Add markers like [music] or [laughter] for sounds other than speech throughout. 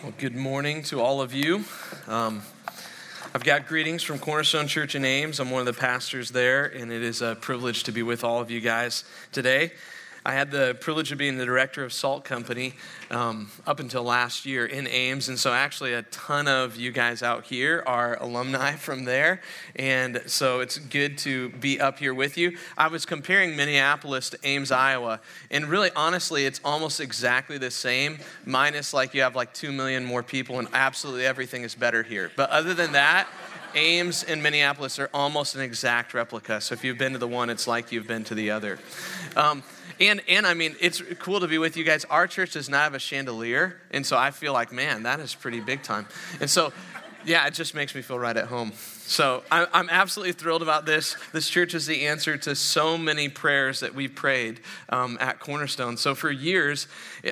Well, good morning to all of you. Um, I've got greetings from Cornerstone Church in Ames. I'm one of the pastors there, and it is a privilege to be with all of you guys today. I had the privilege of being the director of Salt Company um, up until last year in Ames. And so, actually, a ton of you guys out here are alumni [laughs] from there. And so, it's good to be up here with you. I was comparing Minneapolis to Ames, Iowa. And really, honestly, it's almost exactly the same, minus like you have like 2 million more people, and absolutely everything is better here. But other than that, Ames and Minneapolis are almost an exact replica. So if you've been to the one, it's like you've been to the other. Um, and, and I mean, it's cool to be with you guys. Our church does not have a chandelier. And so I feel like, man, that is pretty big time. And so, yeah, it just makes me feel right at home. So I'm absolutely thrilled about this. This church is the answer to so many prayers that we've prayed um, at Cornerstone. So for years,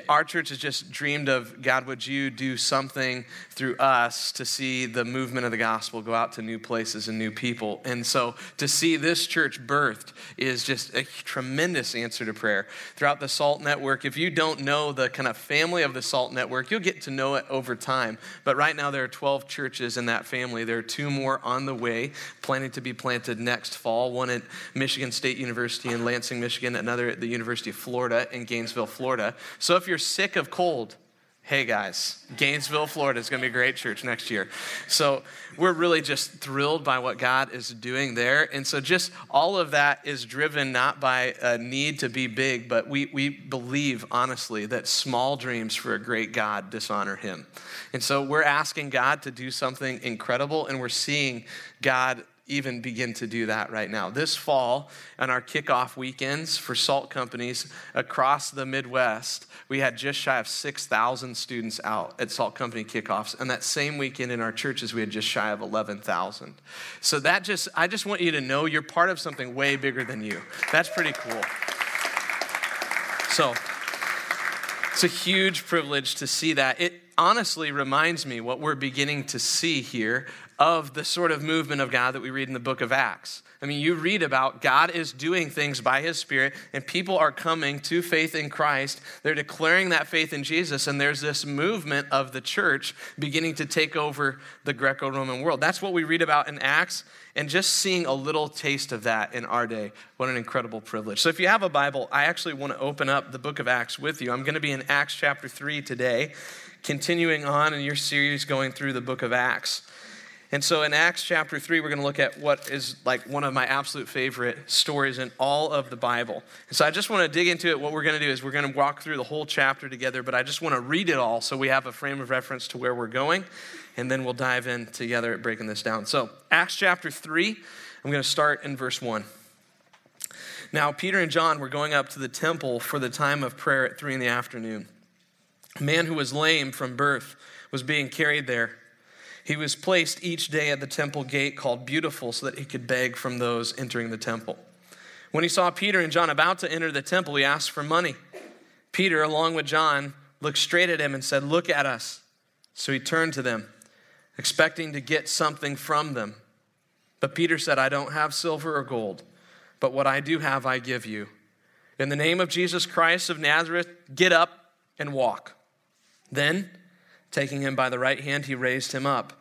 our church has just dreamed of God, would you do something through us to see the movement of the gospel go out to new places and new people? And so to see this church birthed is just a tremendous answer to prayer. Throughout the SALT network, if you don't know the kind of family of the SALT network, you'll get to know it over time. But right now, there are 12 churches in that family. There are two more on the way, planning to be planted next fall one at Michigan State University in Lansing, Michigan, another at the University of Florida in Gainesville, Florida. So if you're sick of cold, hey guys, Gainesville, Florida is going to be a great church next year. So we're really just thrilled by what God is doing there. And so just all of that is driven not by a need to be big, but we, we believe honestly that small dreams for a great God dishonor him. And so we're asking God to do something incredible, and we're seeing God even begin to do that right now. This fall, on our kickoff weekends for salt companies across the Midwest, we had just shy of 6,000 students out at salt company kickoffs. And that same weekend in our churches, we had just shy of 11,000. So that just, I just want you to know you're part of something way bigger than you. That's pretty cool. So, it's a huge privilege to see that. It honestly reminds me what we're beginning to see here of the sort of movement of God that we read in the book of Acts. I mean, you read about God is doing things by his Spirit, and people are coming to faith in Christ. They're declaring that faith in Jesus, and there's this movement of the church beginning to take over the Greco Roman world. That's what we read about in Acts, and just seeing a little taste of that in our day. What an incredible privilege. So, if you have a Bible, I actually want to open up the book of Acts with you. I'm going to be in Acts chapter 3 today, continuing on in your series going through the book of Acts. And so in Acts chapter 3, we're going to look at what is like one of my absolute favorite stories in all of the Bible. And so I just want to dig into it. What we're going to do is we're going to walk through the whole chapter together, but I just want to read it all so we have a frame of reference to where we're going. And then we'll dive in together at breaking this down. So, Acts chapter 3, I'm going to start in verse 1. Now, Peter and John were going up to the temple for the time of prayer at 3 in the afternoon. A man who was lame from birth was being carried there. He was placed each day at the temple gate called Beautiful so that he could beg from those entering the temple. When he saw Peter and John about to enter the temple, he asked for money. Peter, along with John, looked straight at him and said, Look at us. So he turned to them, expecting to get something from them. But Peter said, I don't have silver or gold, but what I do have, I give you. In the name of Jesus Christ of Nazareth, get up and walk. Then, taking him by the right hand, he raised him up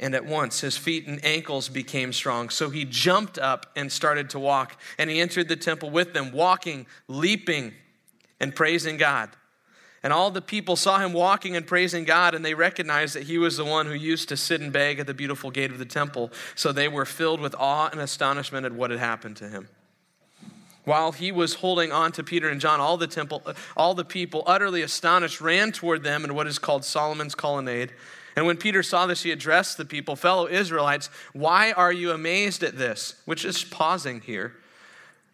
and at once his feet and ankles became strong. So he jumped up and started to walk. And he entered the temple with them, walking, leaping, and praising God. And all the people saw him walking and praising God, and they recognized that he was the one who used to sit and beg at the beautiful gate of the temple. So they were filled with awe and astonishment at what had happened to him. While he was holding on to Peter and John, all the temple, all the people, utterly astonished, ran toward them in what is called Solomon's colonnade and when Peter saw this, he addressed the people, fellow Israelites, why are you amazed at this? Which is pausing here.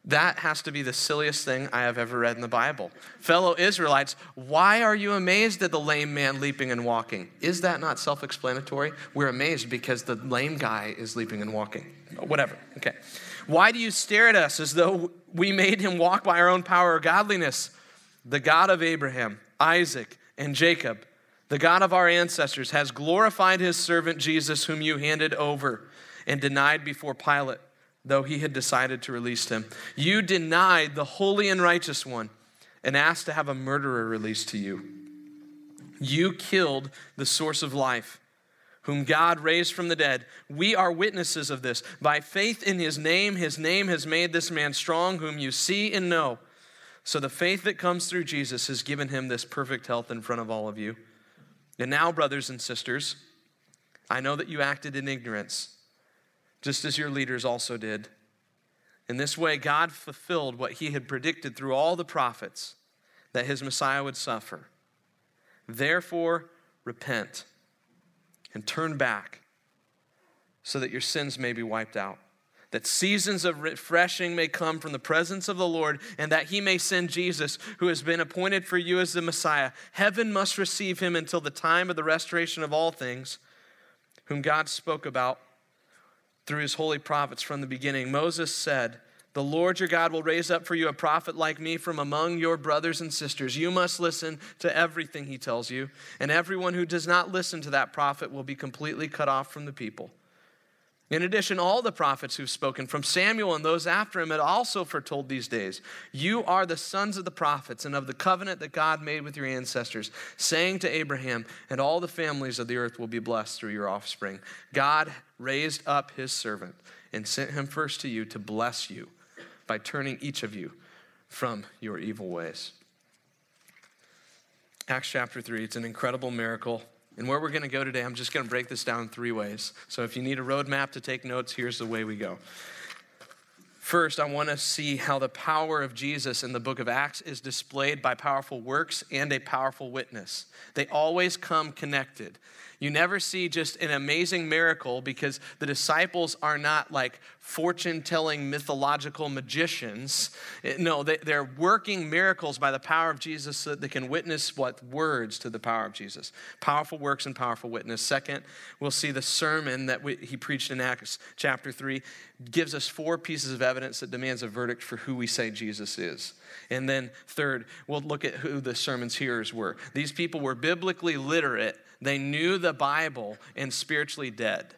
That has to be the silliest thing I have ever read in the Bible. Fellow Israelites, why are you amazed at the lame man leaping and walking? Is that not self explanatory? We're amazed because the lame guy is leaping and walking. Whatever, okay. Why do you stare at us as though we made him walk by our own power or godliness? The God of Abraham, Isaac, and Jacob the God of our ancestors, has glorified his servant Jesus, whom you handed over and denied before Pilate, though he had decided to release him. You denied the holy and righteous one and asked to have a murderer released to you. You killed the source of life, whom God raised from the dead. We are witnesses of this. By faith in his name, his name has made this man strong, whom you see and know. So the faith that comes through Jesus has given him this perfect health in front of all of you. And now, brothers and sisters, I know that you acted in ignorance, just as your leaders also did. In this way, God fulfilled what he had predicted through all the prophets that his Messiah would suffer. Therefore, repent and turn back so that your sins may be wiped out, that seasons of refreshing may come from the presence of the Lord, and that he may send Jesus, who has been appointed for you as the Messiah. Heaven must receive him until the time of the restoration of all things, whom God spoke about through his holy prophets from the beginning. Moses said, the Lord your God will raise up for you a prophet like me from among your brothers and sisters. You must listen to everything he tells you, and everyone who does not listen to that prophet will be completely cut off from the people. In addition, all the prophets who've spoken, from Samuel and those after him, had also foretold these days. You are the sons of the prophets and of the covenant that God made with your ancestors, saying to Abraham, and all the families of the earth will be blessed through your offspring. God raised up his servant and sent him first to you to bless you by turning each of you from your evil ways. Acts chapter 3, it's an incredible miracle. And where we're going to go today, I'm just going to break this down three ways. So if you need a roadmap to take notes, here's the way we go. First, I want to see how the power of Jesus in the book of Acts is displayed by powerful works and a powerful witness. They always come connected. You never see just an amazing miracle because the disciples are not like fortune telling mythological magicians. No, they, are working miracles by the power of Jesus so that they can witness what? Words to the power of Jesus. Powerful works and powerful witness. Second, we'll see the sermon that he preached in Acts chapter 3 gives us four pieces of evidence that demands a verdict for who we say Jesus is. And then, third, we'll look at who the sermon's hearers were. These people were biblically literate they knew the Bible and spiritually dead.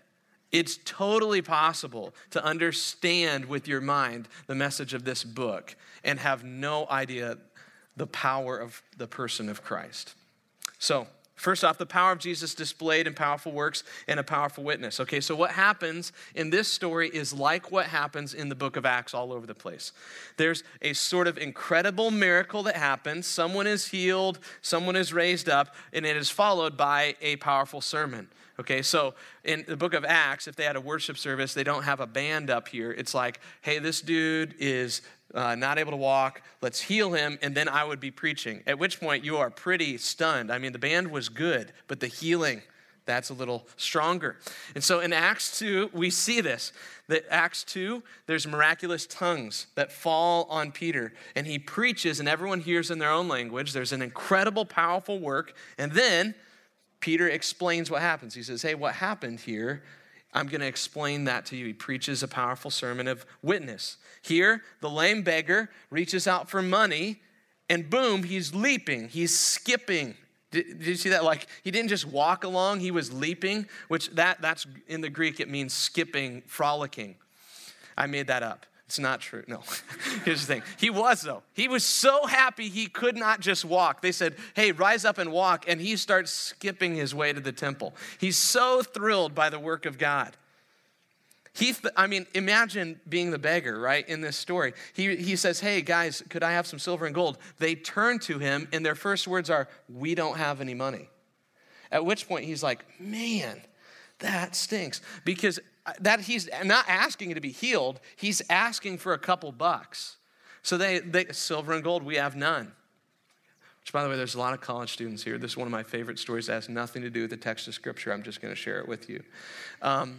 It's totally possible to understand with your mind the message of this book and have no idea the power of the person of Christ. So, First off, the power of Jesus displayed in powerful works and a powerful witness. Okay, so what happens in this story is like what happens in the book of Acts all over the place. There's a sort of incredible miracle that happens. Someone is healed, someone is raised up, and it is followed by a powerful sermon. Okay, so in the book of Acts, if they had a worship service, they don't have a band up here. It's like, hey, this dude is uh, not able to walk. Let's heal him, and then I would be preaching. At which point, you are pretty stunned. I mean, the band was good, but the healing, that's a little stronger. And so in Acts 2, we see this. That Acts 2, there's miraculous tongues that fall on Peter, and he preaches, and everyone hears in their own language. There's an incredible, powerful work. And then Peter explains what happens. He says, Hey, what happened here? I'm going to explain that to you. He preaches a powerful sermon of witness. Here, the lame beggar reaches out for money, and boom, he's leaping, he's skipping. Did, did, you see that? Like he didn't just walk along, he was leaping, which that that's in the Greek it means skipping, frolicking. I made that up. It's not true. No. [laughs] Here's the thing. He was, though. He was so happy he could not just walk. They said, Hey, rise up and walk. And he starts skipping his way to the temple. He's so thrilled by the work of God. He, I mean, imagine being the beggar, right, in this story. He, he says, Hey, guys, could I have some silver and gold? They turn to him, and their first words are, We don't have any money. At which point he's like, Man, that stinks. Because that he's not asking you to be healed, he's asking for a couple bucks. So they, they silver and gold, we have none. Which, by the way, there's a lot of college students here. This is one of my favorite stories that has nothing to do with the text of Scripture. I'm just going to share it with you. Um,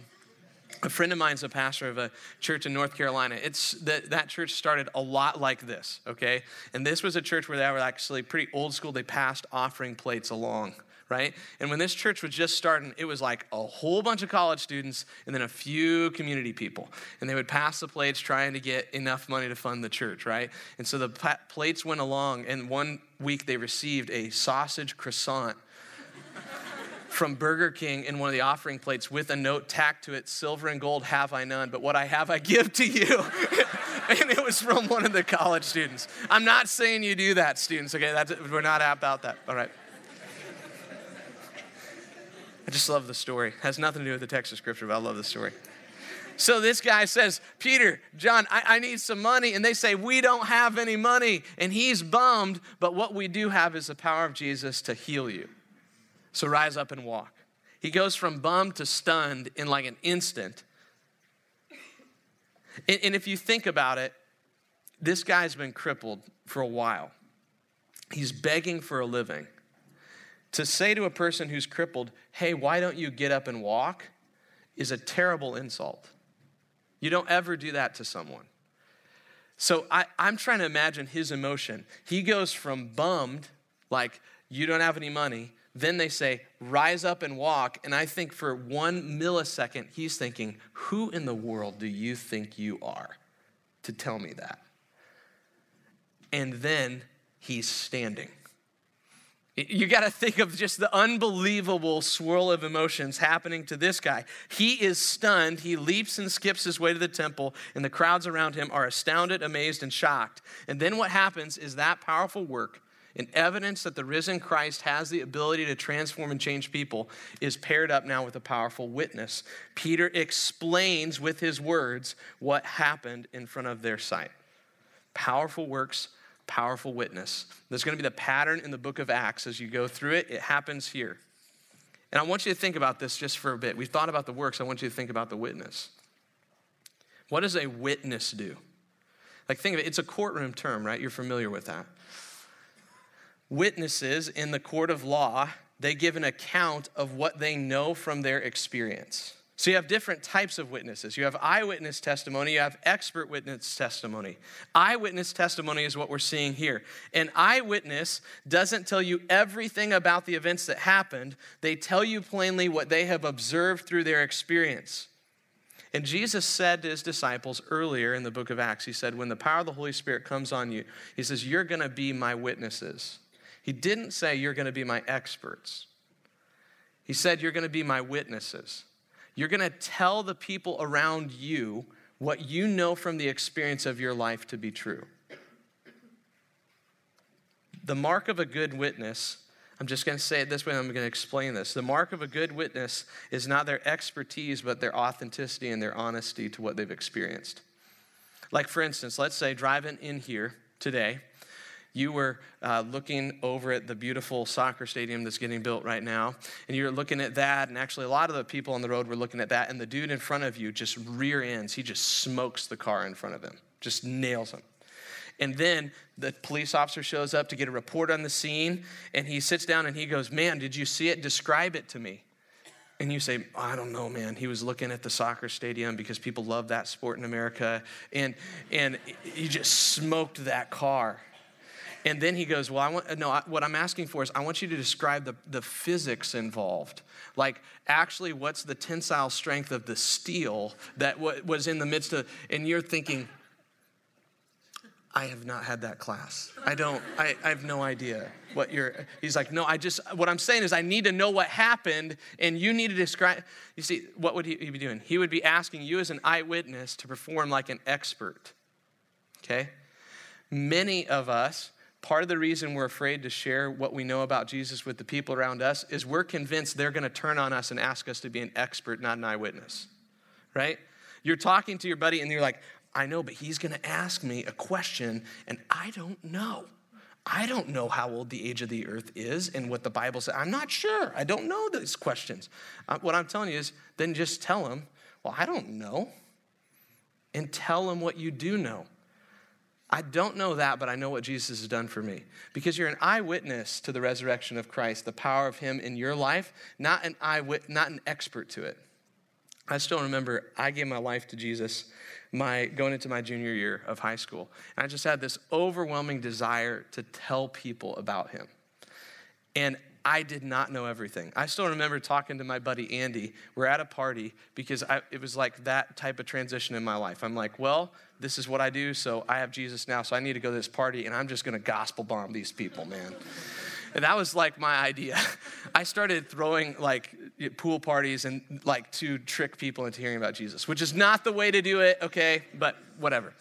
a friend of mine's a pastor of a church in North Carolina. It's that that church started a lot like this, okay? And this was a church where they were actually pretty old school. They passed offering plates along right? And when this church was just starting, it was like a whole bunch of college students and then a few community people. And they would pass the plates trying to get enough money to fund the church, right? And so the plates went along, and one week they received a sausage croissant [laughs] from Burger King in one of the offering plates with a note tacked to it Silver and gold have I none, but what I have I give to you. [laughs] and it was from one of the college students. I'm not saying you do that, students, okay? That's, we're not about that, all right? I just love the story. It has nothing to do with the text of scripture, but I love the story. So this guy says, Peter, John, I, I, need some money. And they say, We don't have any money. And he's bummed, but what we do have is the power of Jesus to heal you. So rise up and walk. He goes from bummed to stunned in like an instant. And, and if you think about it, this guy's been crippled for a while. He's begging for a living. To say to a person who's crippled, hey, why don't you get up and walk, is a terrible insult. You don't ever do that to someone. So I, am trying to imagine his emotion. He goes from bummed, like, you don't have any money. Then they say, rise up and walk. And I think for one millisecond, he's thinking, who in the world do you think you are to tell me that? And then he's standing. You got to think of just the unbelievable swirl of emotions happening to this guy. He is stunned. He leaps and skips his way to the temple, and the crowds around him are astounded, amazed, and shocked. And then what happens is that powerful work and evidence that the risen Christ has the ability to transform and change people is paired up now with a powerful witness. Peter explains with his words what happened in front of their sight. Powerful works powerful witness. There's going to be the pattern in the book of Acts as you go through it. It happens here. And I want you to think about this just for a bit. We thought about the works, I want you to think about the witness. What does a witness do? Like, think of it, it's a courtroom term, right? You're familiar with that. Witnesses in the court of law, they give an account of what they know from their experience. So you have different types of witnesses. You have eyewitness testimony, you have expert witness testimony. Eyewitness testimony is what we're seeing here. An eyewitness doesn't tell you everything about the events that happened, they tell you plainly what they have observed through their experience. And Jesus said to his disciples earlier in the book of Acts, He said, When the power of the Holy Spirit comes on you, He says, You're going to be my witnesses. He didn't say, You're going to be my experts. He said, You're going to be my witnesses. You're going to tell the people around you what you know from the experience of your life to be true. The mark of a good witness, I'm just going to say it this way, I'm going to explain this. The mark of a good witness is not their expertise, but their authenticity and their honesty to what they've experienced. Like, for instance, let's say driving in here today, you were uh, looking over at the beautiful soccer stadium that's getting built right now, and you were looking at that, and actually, a lot of the people on the road were looking at that, and the dude in front of you just rear ends. He just smokes the car in front of him, just nails him. And then the police officer shows up to get a report on the scene, and he sits down and he goes, Man, did you see it? Describe it to me. And you say, I don't know, man. He was looking at the soccer stadium because people love that sport in America. And, and he just smoked that car. And then he goes, Well, I want, no, I, what I'm asking for is I want you to describe the, the physics involved. Like, actually, what's the tensile strength of the steel that w- was in the midst of, and you're thinking, I have not had that class. I don't, I, I have no idea what you're, he's like, no, I just, what I'm saying is I need to know what happened and you need to describe. You see, what would he, he be doing? He would be asking you as an eyewitness to perform like an expert. Okay? Many of us part of the reason we're afraid to share what we know about Jesus with the people around us is we're convinced they're going to turn on us and ask us to be an expert, not an eyewitness, right? You're talking to your buddy and you're like, I know, but he's going to ask me a question and I don't know. I don't know how old the age of the earth is and what the Bible says. I'm not sure. I don't know these questions. Uh, what I'm telling you is then just tell him, well, I don't know. And tell him what you do know. I don't know that, but I know what Jesus has done for me. Because you're an eyewitness to the resurrection of Christ, the power of Him in your life, not an eyewit, not an expert to it. I still remember I gave my life to Jesus my going into my junior year of high school. And I just had this overwhelming desire to tell people about him. And I did not know everything. I still remember talking to my buddy Andy. We're at a party because I, it was like that type of transition in my life. I'm like, well, this is what I do, so I have Jesus now, so I need to go to this party, and I'm just gonna gospel bomb these people, man. And that was like my idea. [laughs] I started throwing like pool parties and like to trick people into hearing about Jesus, which is not the way to do it, okay? But whatever.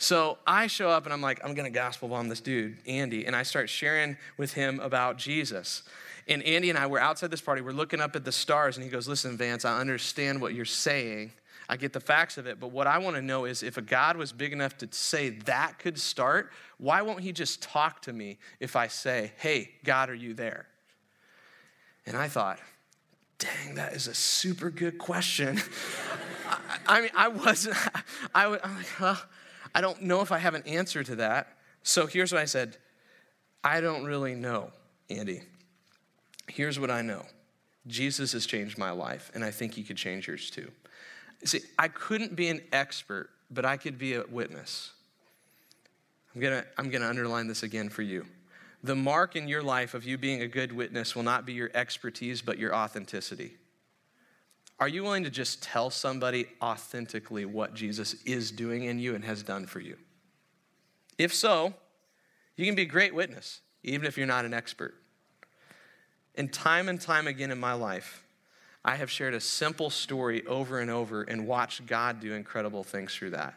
So I show up and I'm like, I'm gonna gospel bomb this dude, Andy, and I start sharing with him about Jesus. And Andy and I were outside this party. We're looking up at the stars, and he goes, Listen, Vance, I understand what you're saying. I get the facts of it, but what I want to know is if a God was big enough to say that could start, why won't he just talk to me if I say, Hey, God, are you there? And I thought, dang, that is a super good question. [laughs] I, I, mean, I wasn't, [laughs] I, was, I'm like, well, I don't know if I have an answer to that. So here's what I said I don't really know, Andy. Here's what I know Jesus has changed my life, and I think he could change yours too. See, I couldn't be an expert, but I could be a witness. I'm gonna, I'm gonna underline this again for you. The mark in your life of you being a good witness will not be your expertise, but your authenticity. Are you willing to just tell somebody authentically what Jesus is doing in you and has done for you? If so, you can be a great witness, even if you're not an expert. And time and time again in my life, I have shared a simple story over and over and watched God do incredible things through that.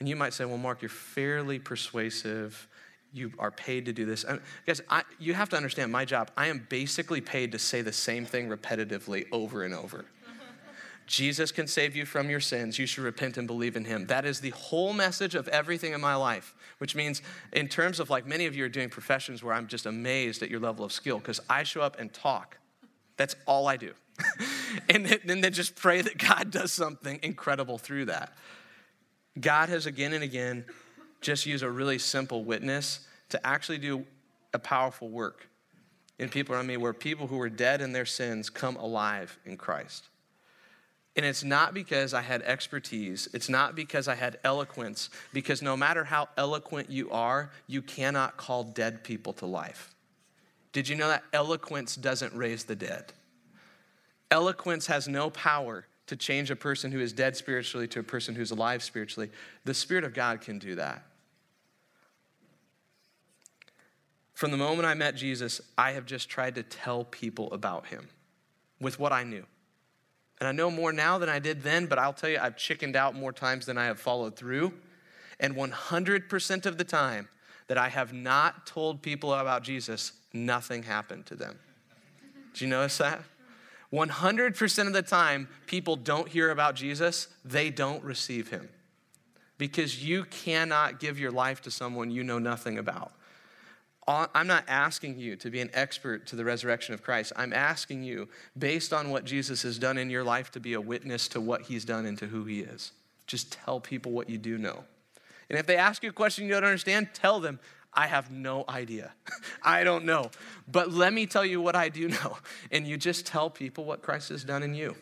And you might say, well, Mark, you're fairly persuasive you are paid to do this. I, guys, I, you have to understand my job. I am basically paid to say the same thing repetitively over and over. Jesus can save you from your sins. You should repent and believe in him. That is the whole message of everything in my life, which means, in terms of like many of you are doing professions where I'm just amazed at your level of skill because I show up and talk. That's all I do. [laughs] and then just pray that God does something incredible through that. God has again and again just used a really simple witness to actually do a powerful work in people around me where people who were dead in their sins come alive in Christ. And it's not because I had expertise, it's not because I had eloquence, because no matter how eloquent you are, you cannot call dead people to life. Did you know that eloquence doesn't raise the dead? Eloquence has no power to change a person who is dead spiritually to a person who's alive spiritually. The Spirit of God can do that. From the moment I met Jesus, I have just tried to tell people about him with what I knew. And I know more now than I did then, but I'll tell you, I've chickened out more times than I have followed through. And 100% of the time that I have not told people about Jesus, nothing happened to them. Do you notice that? 100% of the time, people don't hear about Jesus, they don't receive him. Because you cannot give your life to someone you know nothing about. I'm not asking you to be an expert to the resurrection of Christ. I'm asking you, based on what Jesus has done in your life, to be a witness to what he's done and to who he is. Just tell people what you do know. And if they ask you a question you don't understand, tell them, I have no idea. [laughs] I don't know. But let me tell you what I do know. And you just tell people what Christ has done in you.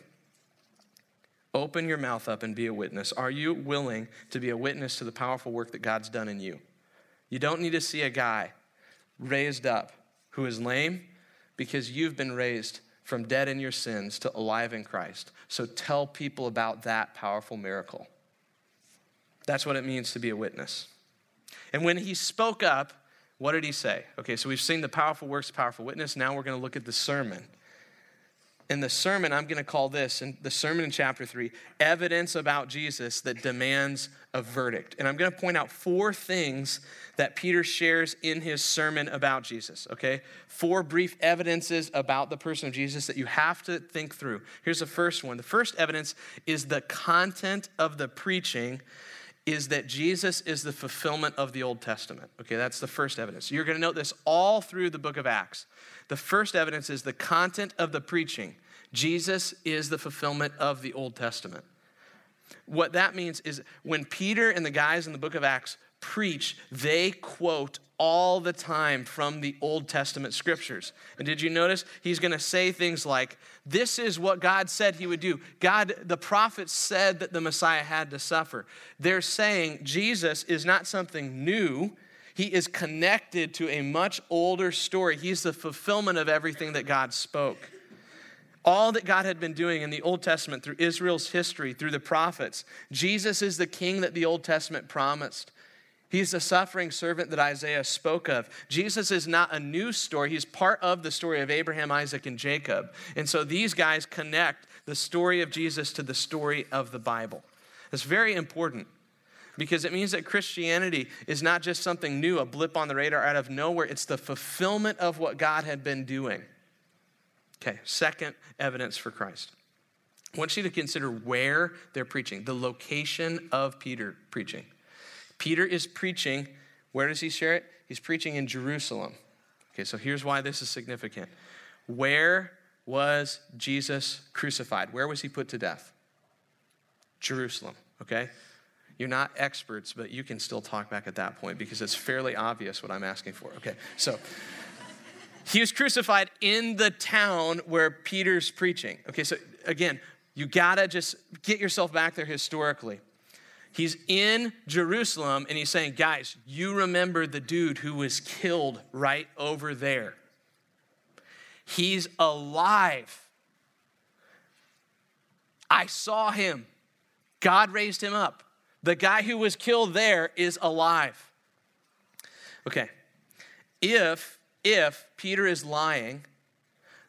Open your mouth up and be a witness. Are you willing to be a witness to the powerful work that God's done in you? You don't need to see a guy raised up who is lame because you've been raised from dead in your sins to alive in Christ. So tell people about that powerful miracle. That's what it means to be a witness. And when he spoke up, what did he say? Okay, so we've seen the powerful works, powerful witness. Now we're going to look at the sermon in the sermon, I'm going to call this, in the sermon in chapter three, evidence about Jesus that demands a verdict. And I'm going to point out four things that Peter shares in his sermon about Jesus, okay? Four brief evidences about the person of Jesus that you have to think through. Here's the first one. The first evidence is the content of the preaching is that Jesus is the fulfillment of the Old Testament. Okay, that's the first evidence. You're going to note this all through the book of Acts. The first evidence is the content of the preaching. Jesus is the fulfillment of the Old Testament. What that means is when Peter and the guys in the book of Acts preach, they quote all the time from the Old Testament scriptures. And did you notice? He's going to say things like, This is what God said he would do. God, the prophets said that the Messiah had to suffer. They're saying Jesus is not something new. He is connected to a much older story. He's the fulfillment of everything that God spoke. All that God had been doing in the Old Testament through Israel's history, through the prophets, Jesus is the king that the Old Testament promised. He's the suffering servant that Isaiah spoke of. Jesus is not a new story, he's part of the story of Abraham, Isaac, and Jacob. And so these guys connect the story of Jesus to the story of the Bible. It's very important because it means that Christianity is not just something new, a blip on the radar out of nowhere. It's the fulfillment of what God had been doing. Okay, second evidence for Christ. I want you to consider where they're preaching, the location of Peter preaching. Peter is preaching, where does he share it? He's preaching in Jerusalem. Okay, so here's why this is significant. Where was Jesus crucified? Where was he put to death? Jerusalem, okay? You're not experts, but you can still talk back at that point because it's fairly obvious what I'm asking for. Okay, so he was crucified in the town where Peter's preaching. Okay, so again, you gotta just get yourself back there historically. He's in Jerusalem and he's saying, Guys, you remember the dude who was killed right over there. He's alive. I saw him. God raised him up. The guy who was killed there is alive. Okay. If if Peter is lying,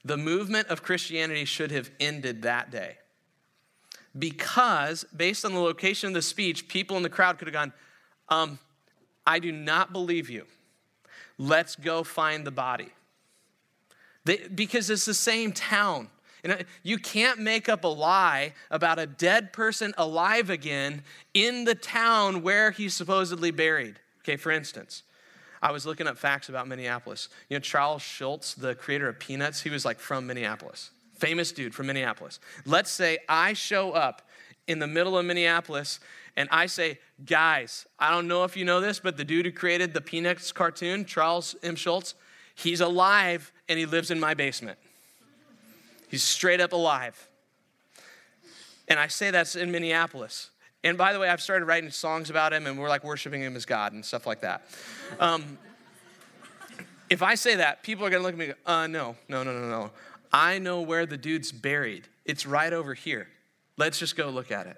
the movement of Christianity should have ended that day because, based on the location of the speech, people in the crowd could have gone, um, I do not believe you. Let's go find the body. They, because it's the same town. And you can't make up a lie about a dead person alive again in the town where he's supposedly buried. Okay, for instance, I was looking up facts about Minneapolis. You know, Charles Schulz, the creator of Peanuts, he was like from Minneapolis famous dude from Minneapolis. Let's say I show up in the middle of Minneapolis and I say, guys, I don't know if you know this, but the dude who created the Peanuts cartoon, Charles M. Schulz, he's alive and he lives in my basement. He's straight up alive. And I say that's in Minneapolis. And by the way, I've started writing songs about him and we're like worshiping him as God and stuff like that. Um, if I say that, people are gonna look at me and go, uh, no, no, no, no, no. I know where the dude's buried. It's right over here. Let's just go look at it.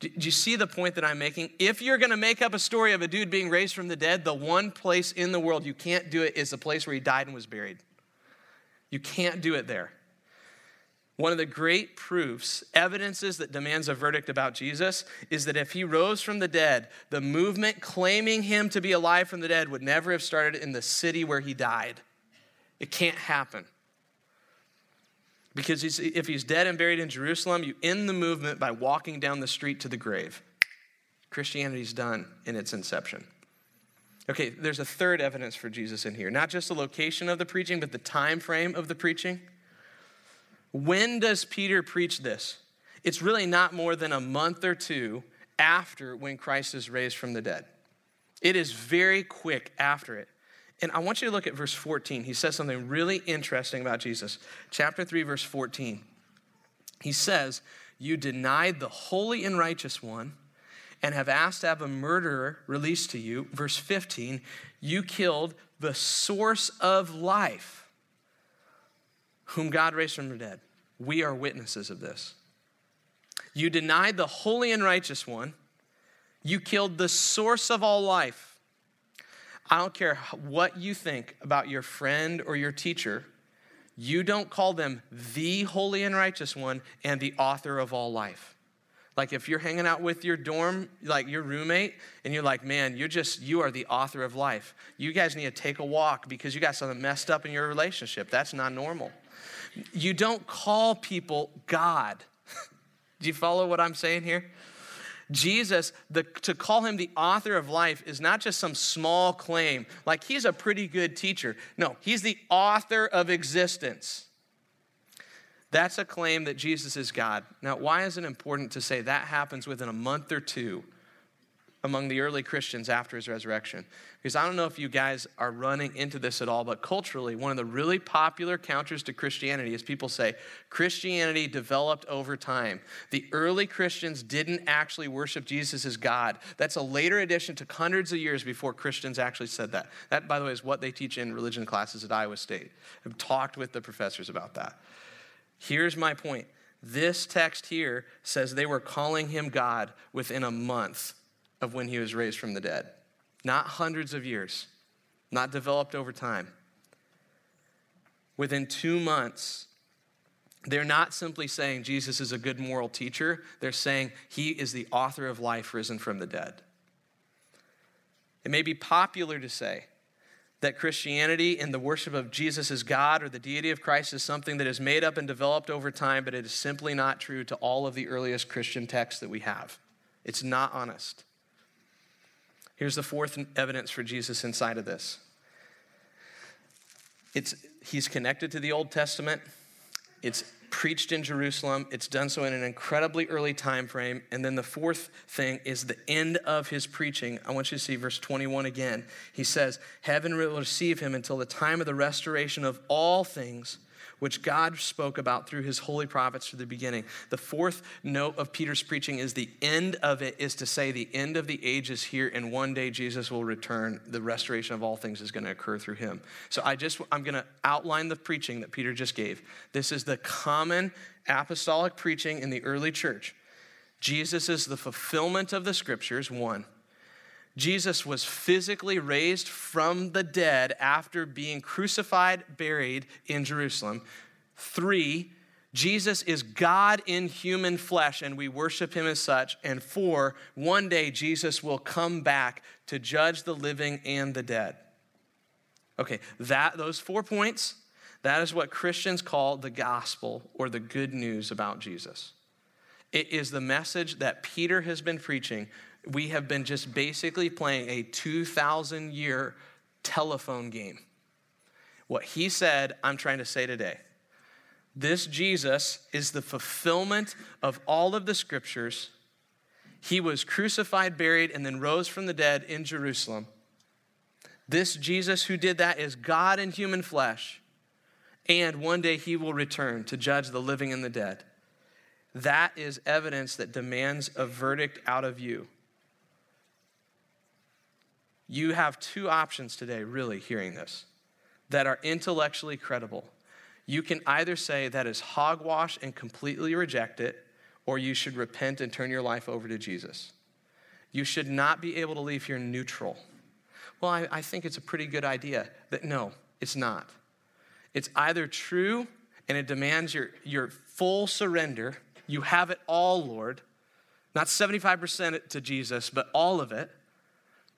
Do, you see the point that I'm making? If you're going to make up a story of a dude being raised from the dead, the one place in the world you can't do it is the place where he died and was buried. You can't do it there. One of the great proofs, evidences that demands a verdict about Jesus is that if he rose from the dead, the movement claiming him to be alive from the dead would never have started in the city where he died. It can't happen. Because he's, if he's dead and buried in Jerusalem, you end the movement by walking down the street to the grave. Christianity's done in its inception. Okay, there's a third evidence for Jesus in here. Not just the location of the preaching, but the time frame of the preaching. When does Peter preach this? It's really not more than a month or two after when Christ is raised from the dead. It is very quick after it. And I want you to look at verse 14. He says something really interesting about Jesus. Chapter 3, verse 14. He says, You denied the holy and righteous one and have asked to have a murderer released to you. Verse 15, you killed the source of life, whom God raised from the dead. We are witnesses of this. You denied the holy and righteous one. You killed the source of all life I don't care what you think about your friend or your teacher, you don't call them the holy and righteous one and the author of all life. Like if you're hanging out with your dorm, like your roommate, and you're like, man, you're just, you are the author of life. You guys need to take a walk because you got something messed up in your relationship. That's not normal. You don't call people God. [laughs] Do you follow what I'm saying here? Jesus, the, to call him the author of life is not just some small claim, like he's a pretty good teacher. No, he's the author of existence. That's a claim that Jesus is God. Now, why is it important to say that happens within a month or two among the early Christians after his resurrection. Because I don't know if you guys are running into this at all, but culturally, one of the really popular counters to Christianity is people say Christianity developed over time. The early Christians didn't actually worship Jesus as God. That's a later addition to hundreds of years before Christians actually said that. That, by the way, is what they teach in religion classes at Iowa State. I've talked with the professors about that. Here's my point. This text here says they were calling him God within a month of when he was raised from the dead. Not hundreds of years, not developed over time. Within two months, they're not simply saying Jesus is a good moral teacher, they're saying he is the author of life risen from the dead. It may be popular to say that Christianity and the worship of Jesus as God or the deity of Christ is something that is made up and developed over time, but it is simply not true to all of the earliest Christian texts that we have. It's not honest. Here's the fourth evidence for Jesus inside of this. It's, he's connected to the Old Testament. It's preached in Jerusalem. It's done so in an incredibly early time frame. And then the fourth thing is the end of his preaching. I want you to see verse 21 again. He says, Heaven will receive him until the time of the restoration of all things which God spoke about through his holy prophets from the beginning. The fourth note of Peter's preaching is the end of it is to say the end of the age is here and one day Jesus will return. The restoration of all things is going to occur through him. So I just I'm going to outline the preaching that Peter just gave. This is the common apostolic preaching in the early church. Jesus is the fulfillment of the scriptures, one. Jesus was physically raised from the dead after being crucified, buried in Jerusalem. Three, Jesus is God in human flesh, and we worship him as such. And four, one day Jesus will come back to judge the living and the dead. Okay, that those four points, that is what Christians call the gospel or the good news about Jesus. It is the message that Peter has been preaching we have been just basically playing a 2,000 year telephone game. What he said, I'm trying to say today. This Jesus is the fulfillment of all of the scriptures. He was crucified, buried, and then rose from the dead in Jerusalem. This Jesus who did that is God in human flesh. And one day he will return to judge the living and the dead. That is evidence that demands a verdict out of you. You have two options today, really, hearing this, that are intellectually credible. You can either say that is hogwash and completely reject it, or you should repent and turn your life over to Jesus. You should not be able to leave here neutral. Well, I, I think it's a pretty good idea. That no, it's not. It's either true and it demands your, your full surrender. You have it all, Lord. Not 75% to Jesus, but all of it.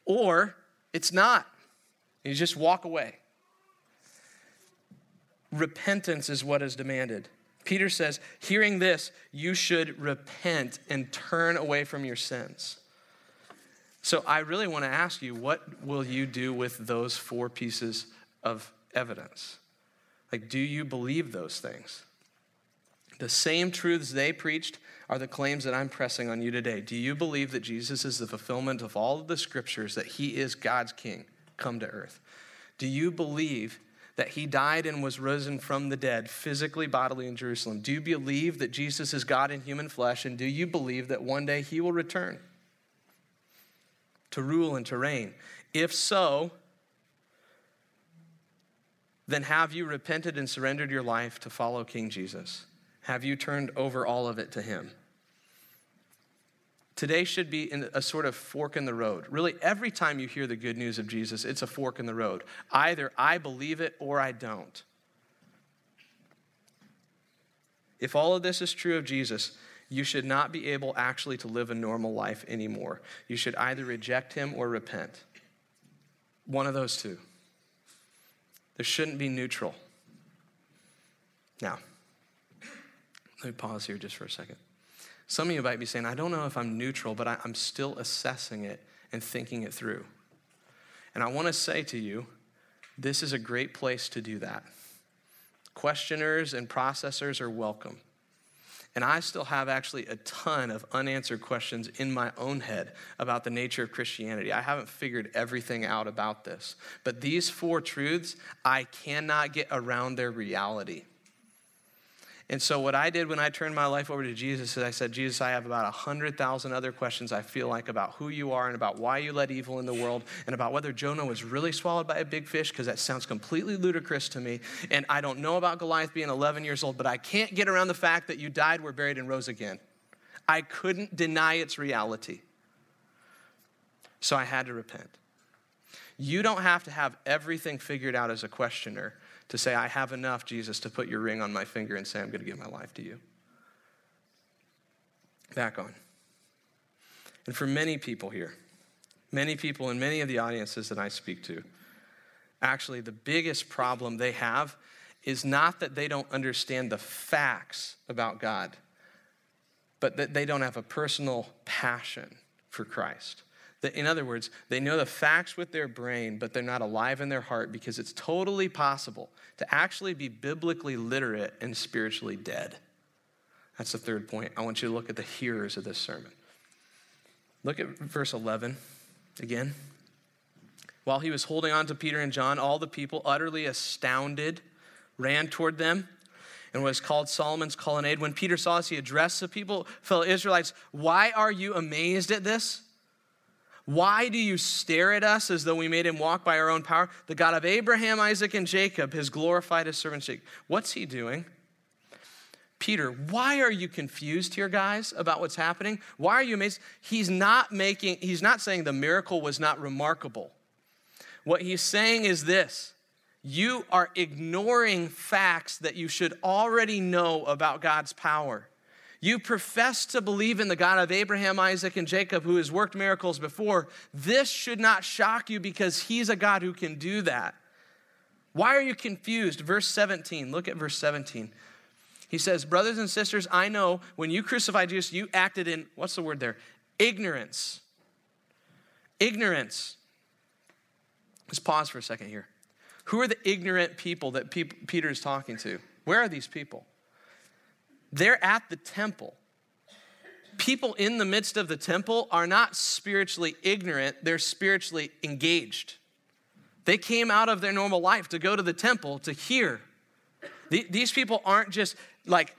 Or it's not. You just walk away. Repentance is what is demanded. Peter says, hearing this, you should repent and turn away from your sins. So I really want to ask you, what will you do with those four pieces of evidence? Like, do you believe those things? The same truths they preached are the claims that I'm pressing on you today. Do you believe that Jesus is the fulfillment of all of the scriptures, that he is God's king come to earth? Do you believe that he died and was risen from the dead, physically, bodily in Jerusalem? Do you believe that Jesus is God in human flesh? And do you believe that one day he will return to rule and to reign? If so, then have you repented and surrendered your life to follow King Jesus? Have you turned over all of it to Him? Today should be a sort of fork in the road. Really, every time you hear the good news of Jesus, it's a fork in the road. Either I believe it or I don't. If all of this is true of Jesus, you should not be able actually to live a normal life anymore. You should either reject him or repent. One of those two. There shouldn't be neutral. Now, let me pause here just for a second. Some of you might be saying, I don't know if I'm neutral, but I, am still assessing it and thinking it through. And I want to say to you, this is a great place to do that. Questioners and processors are welcome. And I still have actually a ton of unanswered questions in my own head about the nature of Christianity. I haven't figured everything out about this. But these four truths, I cannot get around their reality. And so, what I did when I turned my life over to Jesus is I said, Jesus, I have about 100,000 other questions I feel like about who you are and about why you let evil in the world and about whether Jonah was really swallowed by a big fish, because that sounds completely ludicrous to me. And I don't know about Goliath being 11 years old, but I can't get around the fact that you died, were buried, and rose again. I couldn't deny its reality. So, I had to repent. You don't have to have everything figured out as a questioner to say, I have enough, Jesus, to put your ring on my finger and say, I'm going to give my life to you. Back on. And for many people here, many people in many of the audiences that I speak to, actually, the biggest problem they have is not that they don't understand the facts about God, but that they don't have a personal passion for Christ. In other words, they know the facts with their brain, but they're not alive in their heart because it's totally possible to actually be biblically literate and spiritually dead. That's the third point. I want you to look at the hearers of this sermon. Look at verse 11 again. While he was holding on to Peter and John, all the people, utterly astounded, ran toward them and was called Solomon's colonnade. When Peter saw this, he addressed the people, fellow Israelites, Why are you amazed at this? Why do you stare at us as though we made him walk by our own power? The God of Abraham, Isaac, and Jacob has glorified his servant Jacob. What's he doing? Peter, why are you confused here, guys, about what's happening? Why are you amazed? He's not making, he's not saying the miracle was not remarkable. What he's saying is this you are ignoring facts that you should already know about God's power. You profess to believe in the God of Abraham, Isaac, and Jacob who has worked miracles before. This should not shock you because he's a God who can do that. Why are you confused? Verse 17, look at verse 17. He says, Brothers and sisters, I know when you crucified Jesus, you acted in, what's the word there? Ignorance. Ignorance. Let's pause for a second here. Who are the ignorant people that Peter is talking to? Where are these people? They're at the temple. People in the midst of the temple are not spiritually ignorant, they're spiritually engaged. They came out of their normal life to go to the temple to hear. These people aren't just like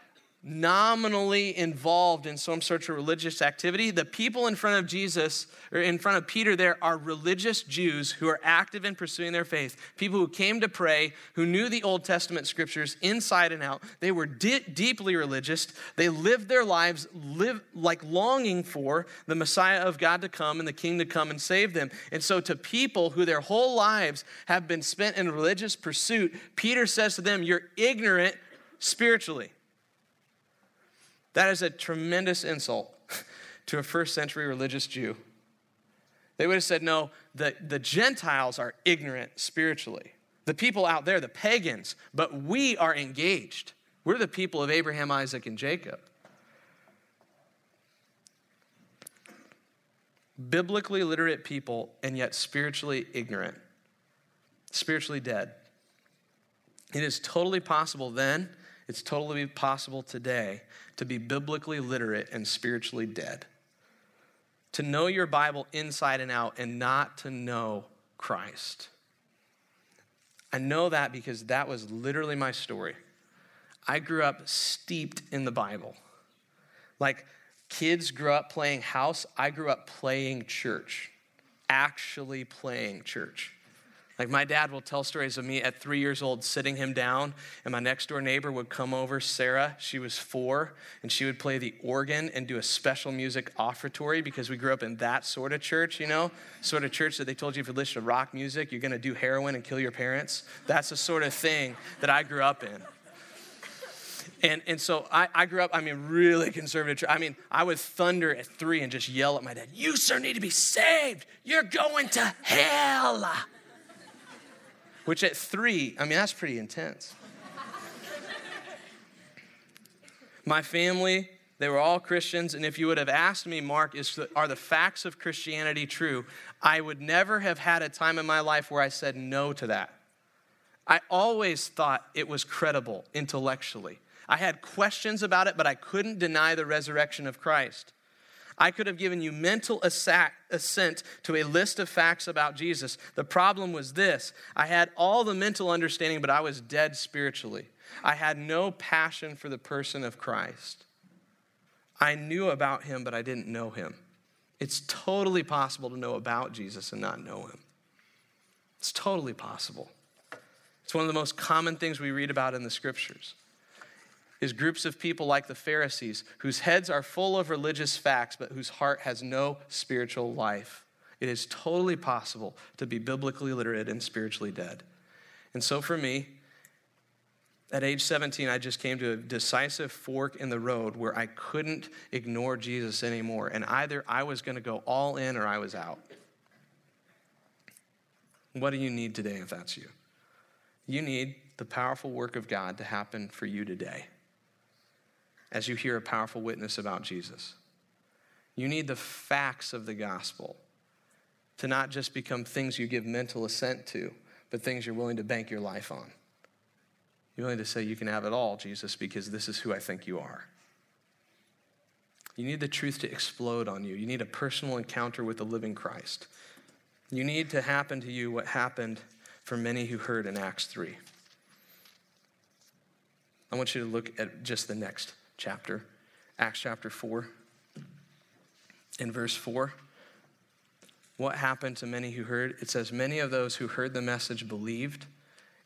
nominally involved in some sort of religious activity. The people in front of Jesus, or in front of Peter, there are religious Jews who are active in pursuing their faith. People who came to pray, who knew the Old Testament scriptures inside and out. They were di- deeply religious. They lived their lives live like longing for the Messiah of God to come and the King to come and save them. And so, to people who their whole lives have been spent in religious pursuit, Peter says to them, You're ignorant spiritually. That is a tremendous insult [laughs] to a first century religious Jew. They would have said, no, the, the Gentiles are ignorant spiritually. The people out there, the pagans, but we are engaged. We're the people of Abraham, Isaac, and Jacob. Biblically literate people, and yet spiritually ignorant, spiritually dead. It is totally possible then it's totally possible today to be biblically literate and spiritually dead. To know your Bible inside and out and not to know Christ. I know that because that was literally my story. I grew up steeped in the Bible. Like kids grew up playing house, I grew up playing church, actually playing church. Like my dad will tell stories of me at three years old sitting him down, and my next door neighbor would come over, Sarah. She was four, and she would play the organ and do a special music offertory because we grew up in that sort of church, you know, sort of church that they told you if you listen to rock music, you're gonna do heroin and kill your parents. That's the sort of thing that I grew up in. And, and so I, I grew up, I mean, really conservative. I mean, I would thunder at three and just yell at my dad, You, sir, need to be saved. You're going to hell which at three, I mean, that's pretty intense. My family, they were all Christians, and if you would have asked me, Mark, is, are the facts of Christianity true? I would never have had a time in my life where I said no to that. I always thought it was credible intellectually. I had questions about it, but I couldn't deny the resurrection of Christ. I could have given you mental assent to a list of facts about Jesus. The problem was this I had all the mental understanding, but I was dead spiritually. I had no passion for the person of Christ. I knew about him, but I didn't know him. It's totally possible to know about Jesus and not know him. It's totally possible. It's one of the most common things we read about in the scriptures is groups of people like the Pharisees, whose heads are full of religious facts, but whose heart has no spiritual life. It is totally possible to be biblically literate and spiritually dead. And so for me, at age 17, I just came to a decisive fork in the road where I couldn't ignore Jesus anymore. And either I was going to go all in or I was out. What do you need today if that's you? You need the powerful work of God to happen for you today as you hear a powerful witness about Jesus. You need the facts of the gospel to not just become things you give mental assent to, but things you're willing to bank your life on. You're willing to say, You can have it all, Jesus, because this is who I think you are. You need the truth to explode on you. You need a personal encounter with the living Christ. You need to happen to you what happened for many who heard in Acts 3. I want you to look at just the next chapter, Acts chapter 4. In verse 4, what happened to many who heard? It says, Many of those who heard the message believed,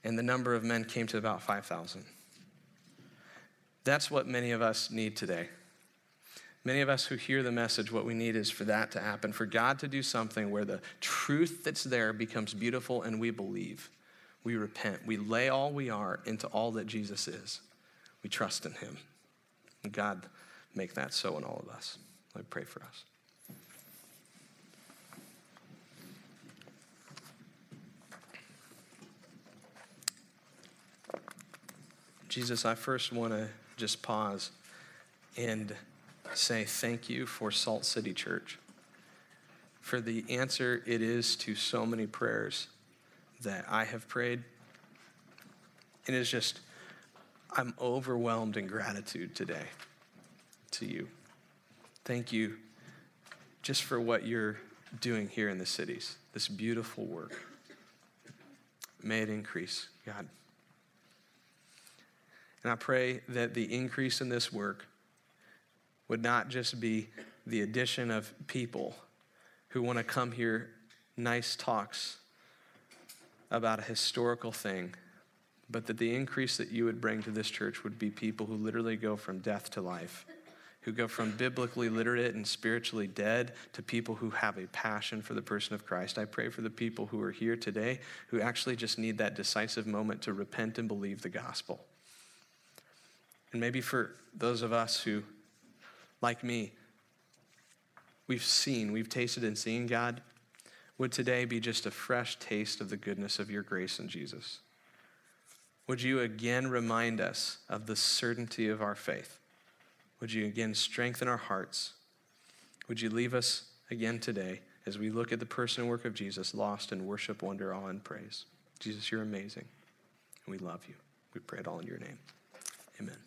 and the number of men came to about 5,000. That's what many of us need today. Many of us who hear the message, what we need is for that to happen, for God to do something where the truth that's there becomes beautiful and we believe. We repent. We lay all we are into all that Jesus is. We trust in Him. God, make that so in all of us. I pray for us. Jesus, I first want to just pause and say thank you for Salt City Church, for the answer it is to so many prayers that I have prayed. It is just, I'm overwhelmed in gratitude today to you. Thank you just for what you're doing here in the cities, this beautiful work. May it increase, God. And I pray that the increase in this work would not just be the addition of people who want to come here, nice talks about a historical thing, but that the increase that you would bring to this church would be people who literally go from death to life, who go from biblically literate and spiritually dead to people who have a passion for the person of Christ. I pray for the people who are here today who actually just need that decisive moment to repent and believe the gospel. And maybe for those of us who, like me, we've seen, we've tasted and seen God, would today be just a fresh taste of the goodness of your grace in Jesus? Would you again remind us of the certainty of our faith? Would you again strengthen our hearts? Would you leave us again today as we look at the person and work of Jesus, lost in worship, wonder, awe, and praise? Jesus, you're amazing, and we love you. We pray it all in your name. Amen.